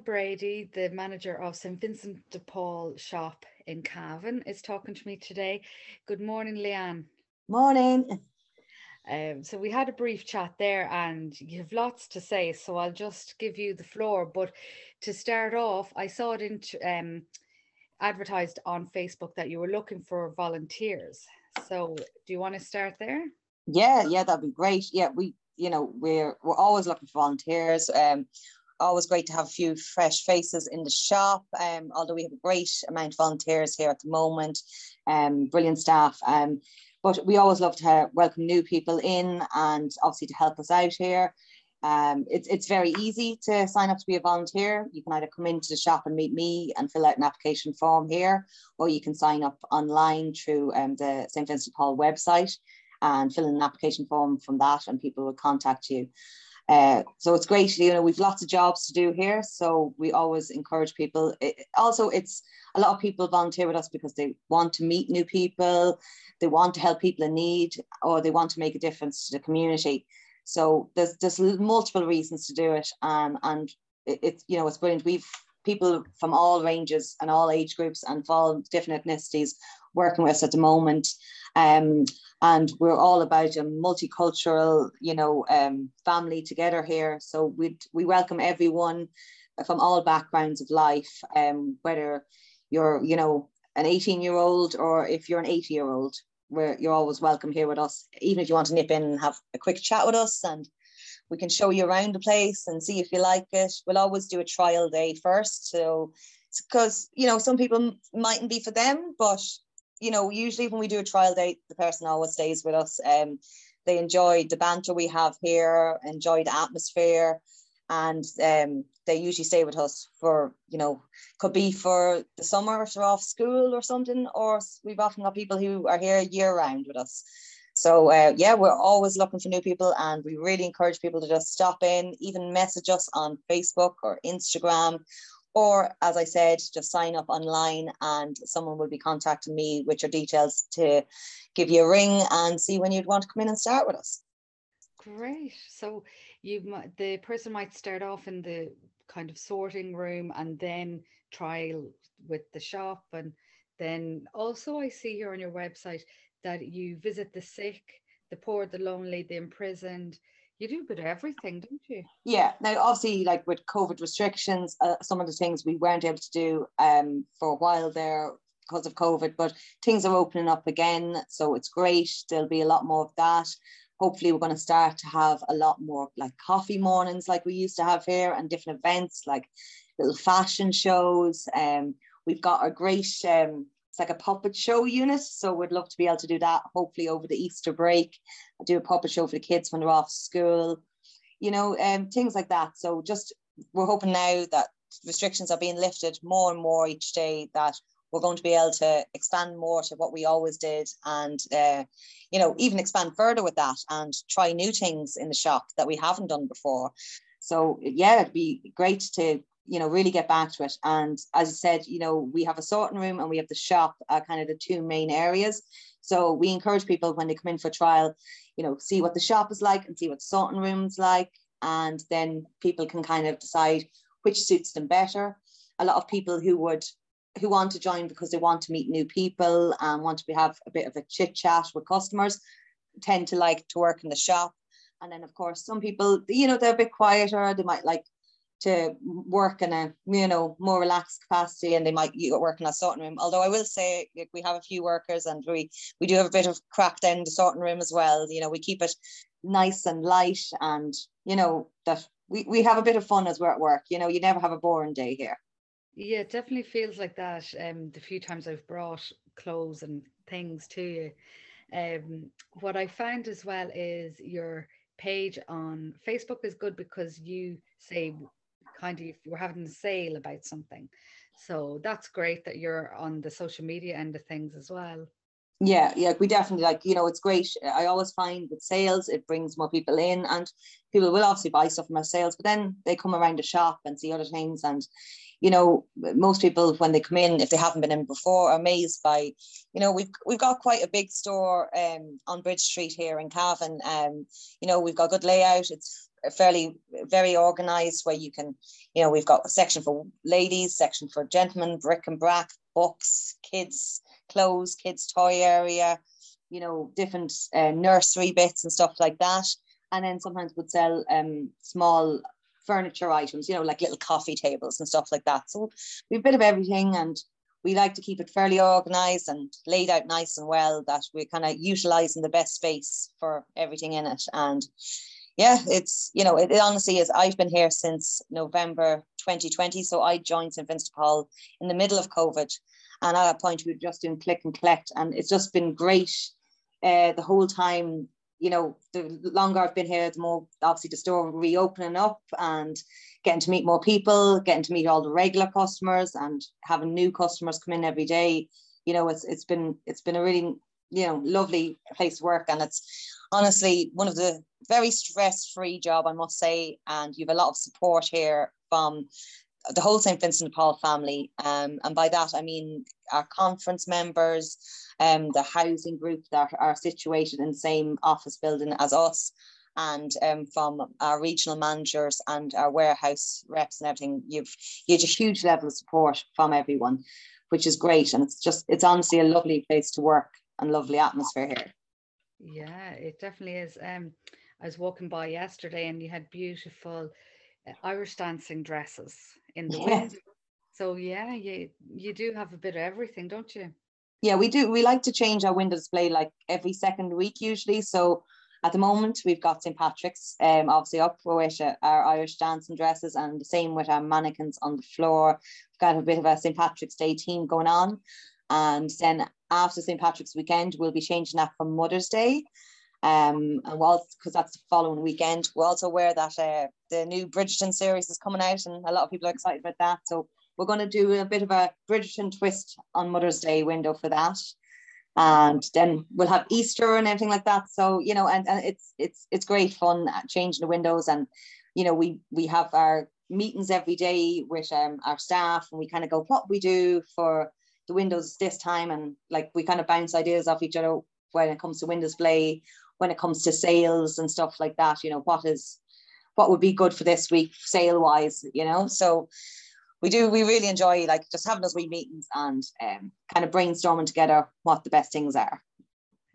Brady, the manager of St Vincent de Paul shop in Cavan, is talking to me today. Good morning, Leanne. Morning. Um, so we had a brief chat there, and you have lots to say. So I'll just give you the floor. But to start off, I saw it in, um, advertised on Facebook that you were looking for volunteers. So do you want to start there? Yeah, yeah, that'd be great. Yeah, we, you know, we're we're always looking for volunteers. Um, always great to have a few fresh faces in the shop. Um, although we have a great amount of volunteers here at the moment, um, brilliant staff. Um, but we always love to welcome new people in and obviously to help us out here. Um, it's, it's very easy to sign up to be a volunteer. You can either come into the shop and meet me and fill out an application form here, or you can sign up online through um, the St. Vincent Paul website and fill in an application form from that and people will contact you. Uh, so it's great, you know, we've lots of jobs to do here. So we always encourage people. It, also, it's a lot of people volunteer with us because they want to meet new people, they want to help people in need, or they want to make a difference to the community. So there's there's multiple reasons to do it, um, and it, it's you know it's brilliant. We've people from all ranges and all age groups and all different ethnicities working with us at the moment. Um, and we're all about a multicultural, you know, um, family together here. So we we welcome everyone from all backgrounds of life, um, whether you're, you know, an 18 year old or if you're an 80 year old, where you're always welcome here with us. Even if you want to nip in and have a quick chat with us and we can show you around the place and see if you like it. We'll always do a trial day first. So because you know some people mightn't be for them, but you know usually when we do a trial date, the person always stays with us. Um, they enjoy the banter we have here, enjoy the atmosphere, and um, they usually stay with us for you know could be for the summer if they're off school or something, or we've often got people who are here year round with us. So uh, yeah, we're always looking for new people, and we really encourage people to just stop in, even message us on Facebook or Instagram, or as I said, just sign up online, and someone will be contacting me with your details to give you a ring and see when you'd want to come in and start with us. Great. So you the person might start off in the kind of sorting room and then trial with the shop and then also I see here on your website that you visit the sick, the poor, the lonely, the imprisoned. You do a bit of everything, don't you? Yeah. Now, obviously, like with COVID restrictions, uh, some of the things we weren't able to do um, for a while there because of COVID, but things are opening up again. So it's great. There'll be a lot more of that. Hopefully, we're going to start to have a lot more like coffee mornings like we used to have here and different events like little fashion shows. Um, we've got a great um, it's like a puppet show unit. So we'd love to be able to do that hopefully over the Easter break. I do a puppet show for the kids when they're off school, you know, um, things like that. So just we're hoping now that restrictions are being lifted more and more each day that we're going to be able to expand more to what we always did and uh, you know even expand further with that and try new things in the shop that we haven't done before so yeah it'd be great to you know, really get back to it. And as I said, you know, we have a sorting room and we have the shop, uh, kind of the two main areas. So we encourage people when they come in for trial, you know, see what the shop is like and see what the sorting room's like. And then people can kind of decide which suits them better. A lot of people who would who want to join because they want to meet new people and want to be, have a bit of a chit chat with customers tend to like to work in the shop. And then of course some people, you know, they're a bit quieter. They might like to work in a you know more relaxed capacity and they might work in a sorting room. Although i will say like, we have a few workers and we we do have a bit of crack down the sorting room as well. You know we keep it nice and light and you know that we, we have a bit of fun as we're at work. You know you never have a boring day here. Yeah it definitely feels like that um the few times i've brought clothes and things to you. Um what i found as well is your page on facebook is good because you say kind of we're having a sale about something. So that's great that you're on the social media end of things as well. Yeah, yeah, we definitely like, you know, it's great. I always find with sales, it brings more people in and people will obviously buy stuff from our sales, but then they come around the shop and see other things. And, you know, most people when they come in, if they haven't been in before, are amazed by, you know, we've we've got quite a big store um on Bridge Street here in Cavan. Um, you know, we've got good layout. It's fairly very organized where you can, you know, we've got a section for ladies, section for gentlemen, brick and brack, books, kids clothes, kids' toy area, you know, different uh, nursery bits and stuff like that. And then sometimes would sell um, small furniture items, you know, like little coffee tables and stuff like that. So we have a bit of everything and we like to keep it fairly organized and laid out nice and well that we're kind of utilizing the best space for everything in it. And yeah, it's, you know, it, it honestly is. I've been here since November 2020. So I joined St. Vincent Paul in the middle of COVID. And at that point, we were just doing click and collect, and it's just been great uh, the whole time. You know, the longer I've been here, the more obviously the store reopening up and getting to meet more people, getting to meet all the regular customers, and having new customers come in every day. You know, it's it's been it's been a really you know lovely place to work, and it's honestly one of the very stress-free job, I must say. And you have a lot of support here from the whole St. Vincent de Paul family. Um, and by that, I mean our conference members, um, the housing group that are situated in the same office building as us, and um, from our regional managers and our warehouse reps and everything. You've, you have a huge level of support from everyone, which is great. And it's just, it's honestly a lovely place to work and lovely atmosphere here. Yeah, it definitely is. Um, I was walking by yesterday and you had beautiful uh, Irish dancing dresses in the yeah. window. So yeah, you you do have a bit of everything, don't you? Yeah, we do. We like to change our window display like every second week usually. So at the moment we've got St. Patrick's um obviously up with uh, our Irish dancing dresses and the same with our mannequins on the floor. We've got a bit of a St. Patrick's Day team going on. And then after St. Patrick's weekend, we'll be changing that for Mother's Day. Um, and whilst because that's the following weekend, we're also aware that uh, the new Bridgerton series is coming out, and a lot of people are excited about that. So we're going to do a bit of a Bridgerton twist on Mother's Day window for that, and then we'll have Easter and everything like that. So you know, and, and it's it's it's great fun changing the windows, and you know, we we have our meetings every day with um, our staff, and we kind of go what we do for the windows this time, and like we kind of bounce ideas off each other when it comes to window display when it comes to sales and stuff like that you know what is what would be good for this week sale wise you know? So we do we really enjoy like just having those wee meetings and um, kind of brainstorming together what the best things are.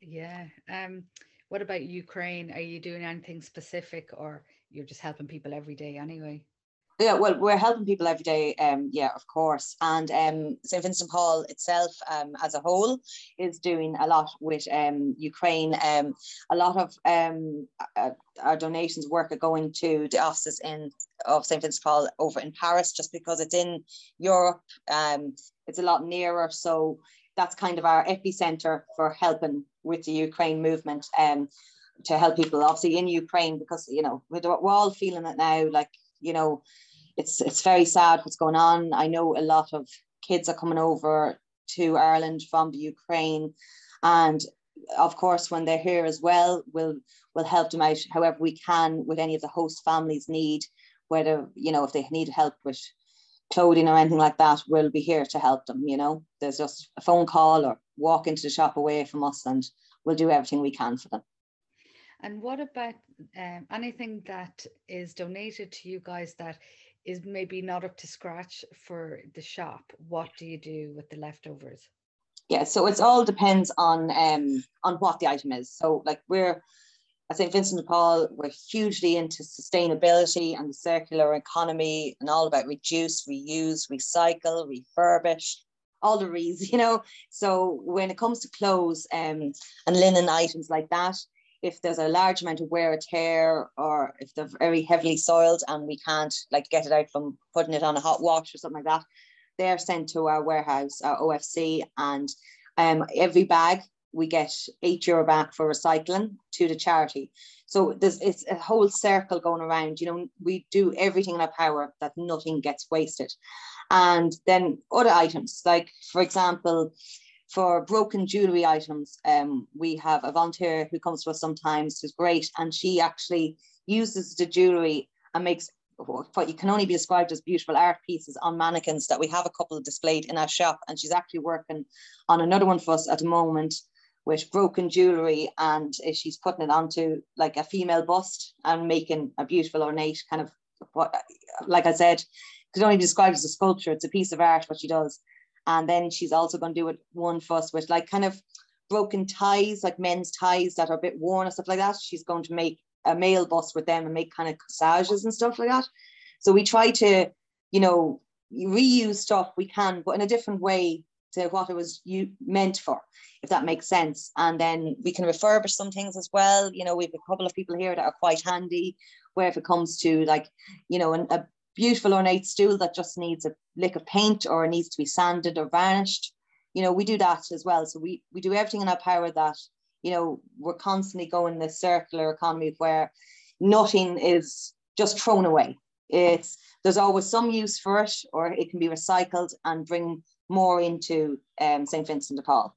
Yeah um what about ukraine? Are you doing anything specific or you're just helping people every day anyway yeah, well, we're helping people every day. Um, yeah, of course. And um, St. Vincent Paul itself, um, as a whole, is doing a lot with um, Ukraine. Um, a lot of um, uh, our donations work are going to the offices in of St. Vincent Paul over in Paris, just because it's in Europe. Um, it's a lot nearer, so that's kind of our epicenter for helping with the Ukraine movement. Um, to help people obviously in Ukraine because you know we're all feeling it now like you know, it's it's very sad what's going on. I know a lot of kids are coming over to Ireland from the Ukraine, and of course, when they're here as well, we'll we'll help them out however we can with any of the host families need, whether you know if they need help with clothing or anything like that, we'll be here to help them. You know, there's just a phone call or walk into the shop away from us, and we'll do everything we can for them. And what about um, anything that is donated to you guys that is maybe not up to scratch for the shop? What do you do with the leftovers? Yeah, so it all depends on um on what the item is. So like we're I think Vincent de Paul, we're hugely into sustainability and the circular economy and all about reduce, reuse, recycle, refurbish, all the reasons, you know. So when it comes to clothes um, and linen items like that, if there's a large amount of wear or tear or if they're very heavily soiled and we can't like get it out from putting it on a hot wash or something like that, they're sent to our warehouse, our OFC, and um, every bag we get eight euro back for recycling to the charity. So there's it's a whole circle going around. You know, we do everything in our power that nothing gets wasted. And then other items, like for example, for broken jewelry items, um, we have a volunteer who comes to us sometimes who's great, and she actually uses the jewelry and makes what you can only be described as beautiful art pieces on mannequins that we have a couple displayed in our shop. And she's actually working on another one for us at the moment with broken jewelry and she's putting it onto like a female bust and making a beautiful ornate kind of what like I said, could only be described as a sculpture. It's a piece of art what she does. And then she's also going to do it one for us with like kind of broken ties, like men's ties that are a bit worn and stuff like that. She's going to make a male bust with them and make kind of corsages and stuff like that. So we try to, you know, reuse stuff we can, but in a different way to what it was you meant for, if that makes sense. And then we can refurbish some things as well. You know, we have a couple of people here that are quite handy, where if it comes to like, you know, an, a beautiful ornate stool that just needs a lick of paint or needs to be sanded or varnished, you know, we do that as well. So we we do everything in our power that you know, we're constantly going the circular economy where nothing is just thrown away. It's there's always some use for it, or it can be recycled and bring more into um, St. Vincent de Paul.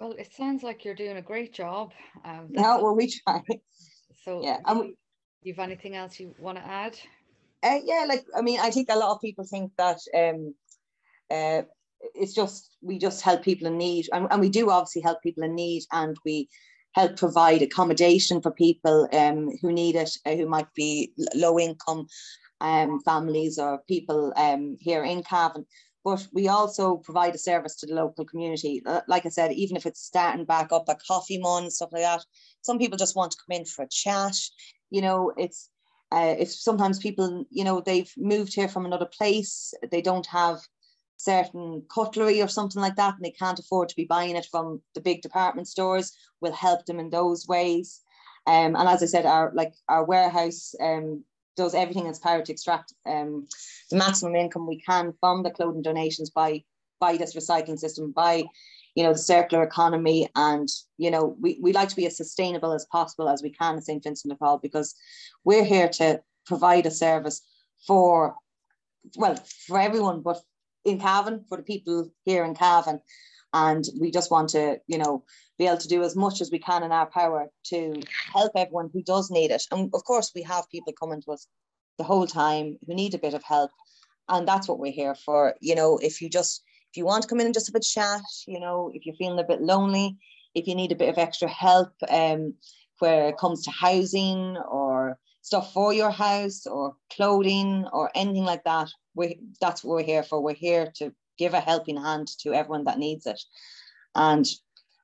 Well, it sounds like you're doing a great job. Um, no, well, we try. So, yeah, and we, you have anything else you want to add? Uh, yeah, like I mean, I think a lot of people think that um, uh, it's just we just help people in need and, and we do obviously help people in need and we help provide accommodation for people um, who need it uh, who might be low income um, families or people um, here in Cavan. But we also provide a service to the local community. Like I said even if it's starting back up a coffee mon stuff like that some people just want to come in for a chat. You know it's uh, if sometimes people you know they've moved here from another place they don't have certain cutlery or something like that and they can't afford to be buying it from the big department stores will help them in those ways. Um, and as i said our like our warehouse um, does everything in its power to extract um, the maximum income we can from the clothing donations by by this recycling system by you know the circular economy and you know we, we like to be as sustainable as possible as we can at st vincent de paul because we're here to provide a service for well for everyone but in Cavan for the people here in Cavan. And we just want to, you know, be able to do as much as we can in our power to help everyone who does need it. And of course, we have people coming to us the whole time who need a bit of help. And that's what we're here for. You know, if you just, if you want to come in and just have a chat, you know, if you're feeling a bit lonely, if you need a bit of extra help um, where it comes to housing or stuff for your house or clothing or anything like that, we that's what we're here for. We're here to give a helping hand to everyone that needs it. And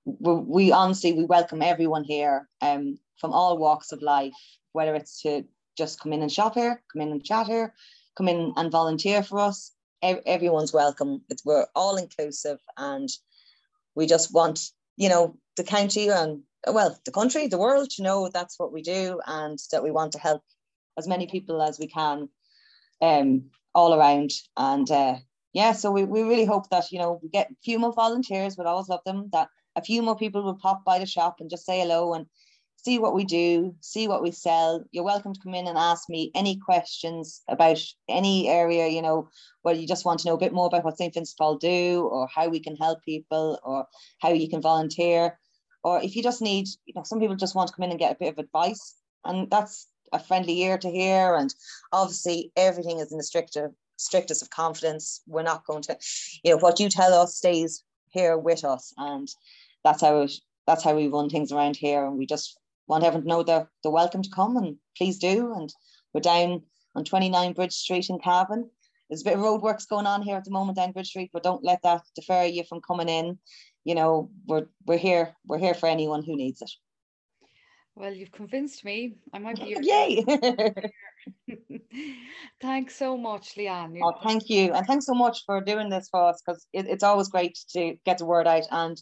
we, we honestly we welcome everyone here um, from all walks of life, whether it's to just come in and shop here, come in and chat here, come in and volunteer for us. Everyone's welcome. It's, we're all inclusive and we just want, you know, the county and well, the country, the world to know that's what we do and that we want to help as many people as we can um, all around. And uh, yeah, so we, we really hope that, you know, we get a few more volunteers, we'll always love them, that a few more people will pop by the shop and just say hello and see what we do, see what we sell. You're welcome to come in and ask me any questions about any area, you know, whether you just want to know a bit more about what St. Vincent Paul do or how we can help people or how you can volunteer. Or if you just need, you know, some people just want to come in and get a bit of advice. And that's a friendly ear to hear. And obviously, everything is in the stricter, strictest of confidence. We're not going to, you know, what you tell us stays here with us. And that's how it, that's how we run things around here. And we just want everyone to know they're, they're welcome to come and please do. And we're down on 29 Bridge Street in Cavan. There's a bit of roadworks going on here at the moment down Bridge Street, but don't let that defer you from coming in. You know, we're we're here, we're here for anyone who needs it. Well, you've convinced me. I might be your Yay! thanks so much, Leanne. Oh, thank you. And thanks so much for doing this for us because it, it's always great to get the word out. And,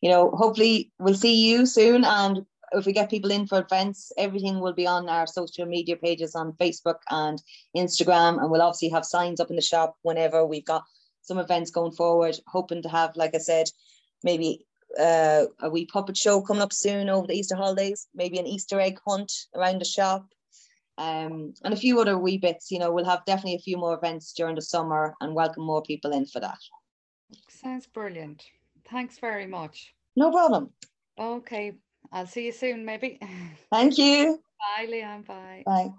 you know, hopefully we'll see you soon. And if we get people in for events, everything will be on our social media pages on Facebook and Instagram. And we'll obviously have signs up in the shop whenever we've got some events going forward, hoping to have, like I said, maybe uh, a wee puppet show coming up soon over the Easter holidays, maybe an Easter egg hunt around the shop, um, and a few other wee bits. You know, we'll have definitely a few more events during the summer and welcome more people in for that. Sounds brilliant. Thanks very much. No problem. Okay. I'll see you soon, maybe. Thank you. Bye, Leanne. Bye. Bye.